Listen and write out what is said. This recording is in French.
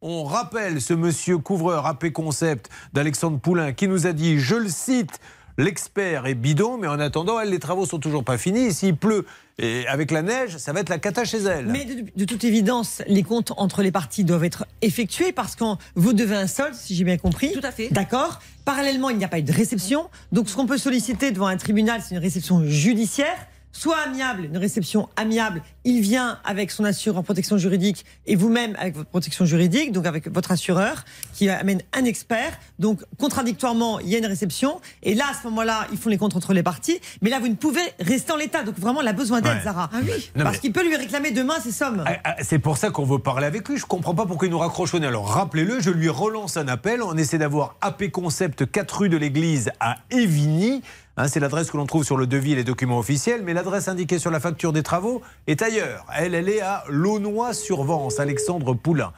On rappelle ce monsieur couvreur AP Concept d'Alexandre Poulain qui nous a dit, je le cite, l'expert est bidon, mais en attendant, elle, les travaux sont toujours pas finis. S'il pleut et avec la neige, ça va être la cata chez elle. Mais de, de toute évidence, les comptes entre les parties doivent être effectués parce que vous devez un solde, si j'ai bien compris. Tout à fait. D'accord. Parallèlement, il n'y a pas eu de réception. Donc, ce qu'on peut solliciter devant un tribunal, c'est une réception judiciaire soit amiable, une réception amiable, il vient avec son assureur en protection juridique et vous-même avec votre protection juridique, donc avec votre assureur qui amène un expert. Donc contradictoirement, il y a une réception et là, à ce moment-là, ils font les comptes entre les parties. Mais là, vous ne pouvez rester en l'état. Donc vraiment, elle a besoin d'aide, Ouais. Zara. Ah oui. Non, Parce mais- qu'il peut lui réclamer demain ces sommes. Ah, ah, C'est pour ça qu'on veut parler avec lui. Je comprends pas pourquoi il nous raccroche au nez. Alors rappelez-le, je lui relance un appel. On essaie d'avoir AP Concept 4 rue de l'église à Évigny. Hein, c'est l'adresse que l'on trouve sur le devis et les documents officiels, mais l'adresse indiquée sur la facture des travaux est ailleurs. Elle, elle est à Launois-sur-Vence, Alexandre Poulain.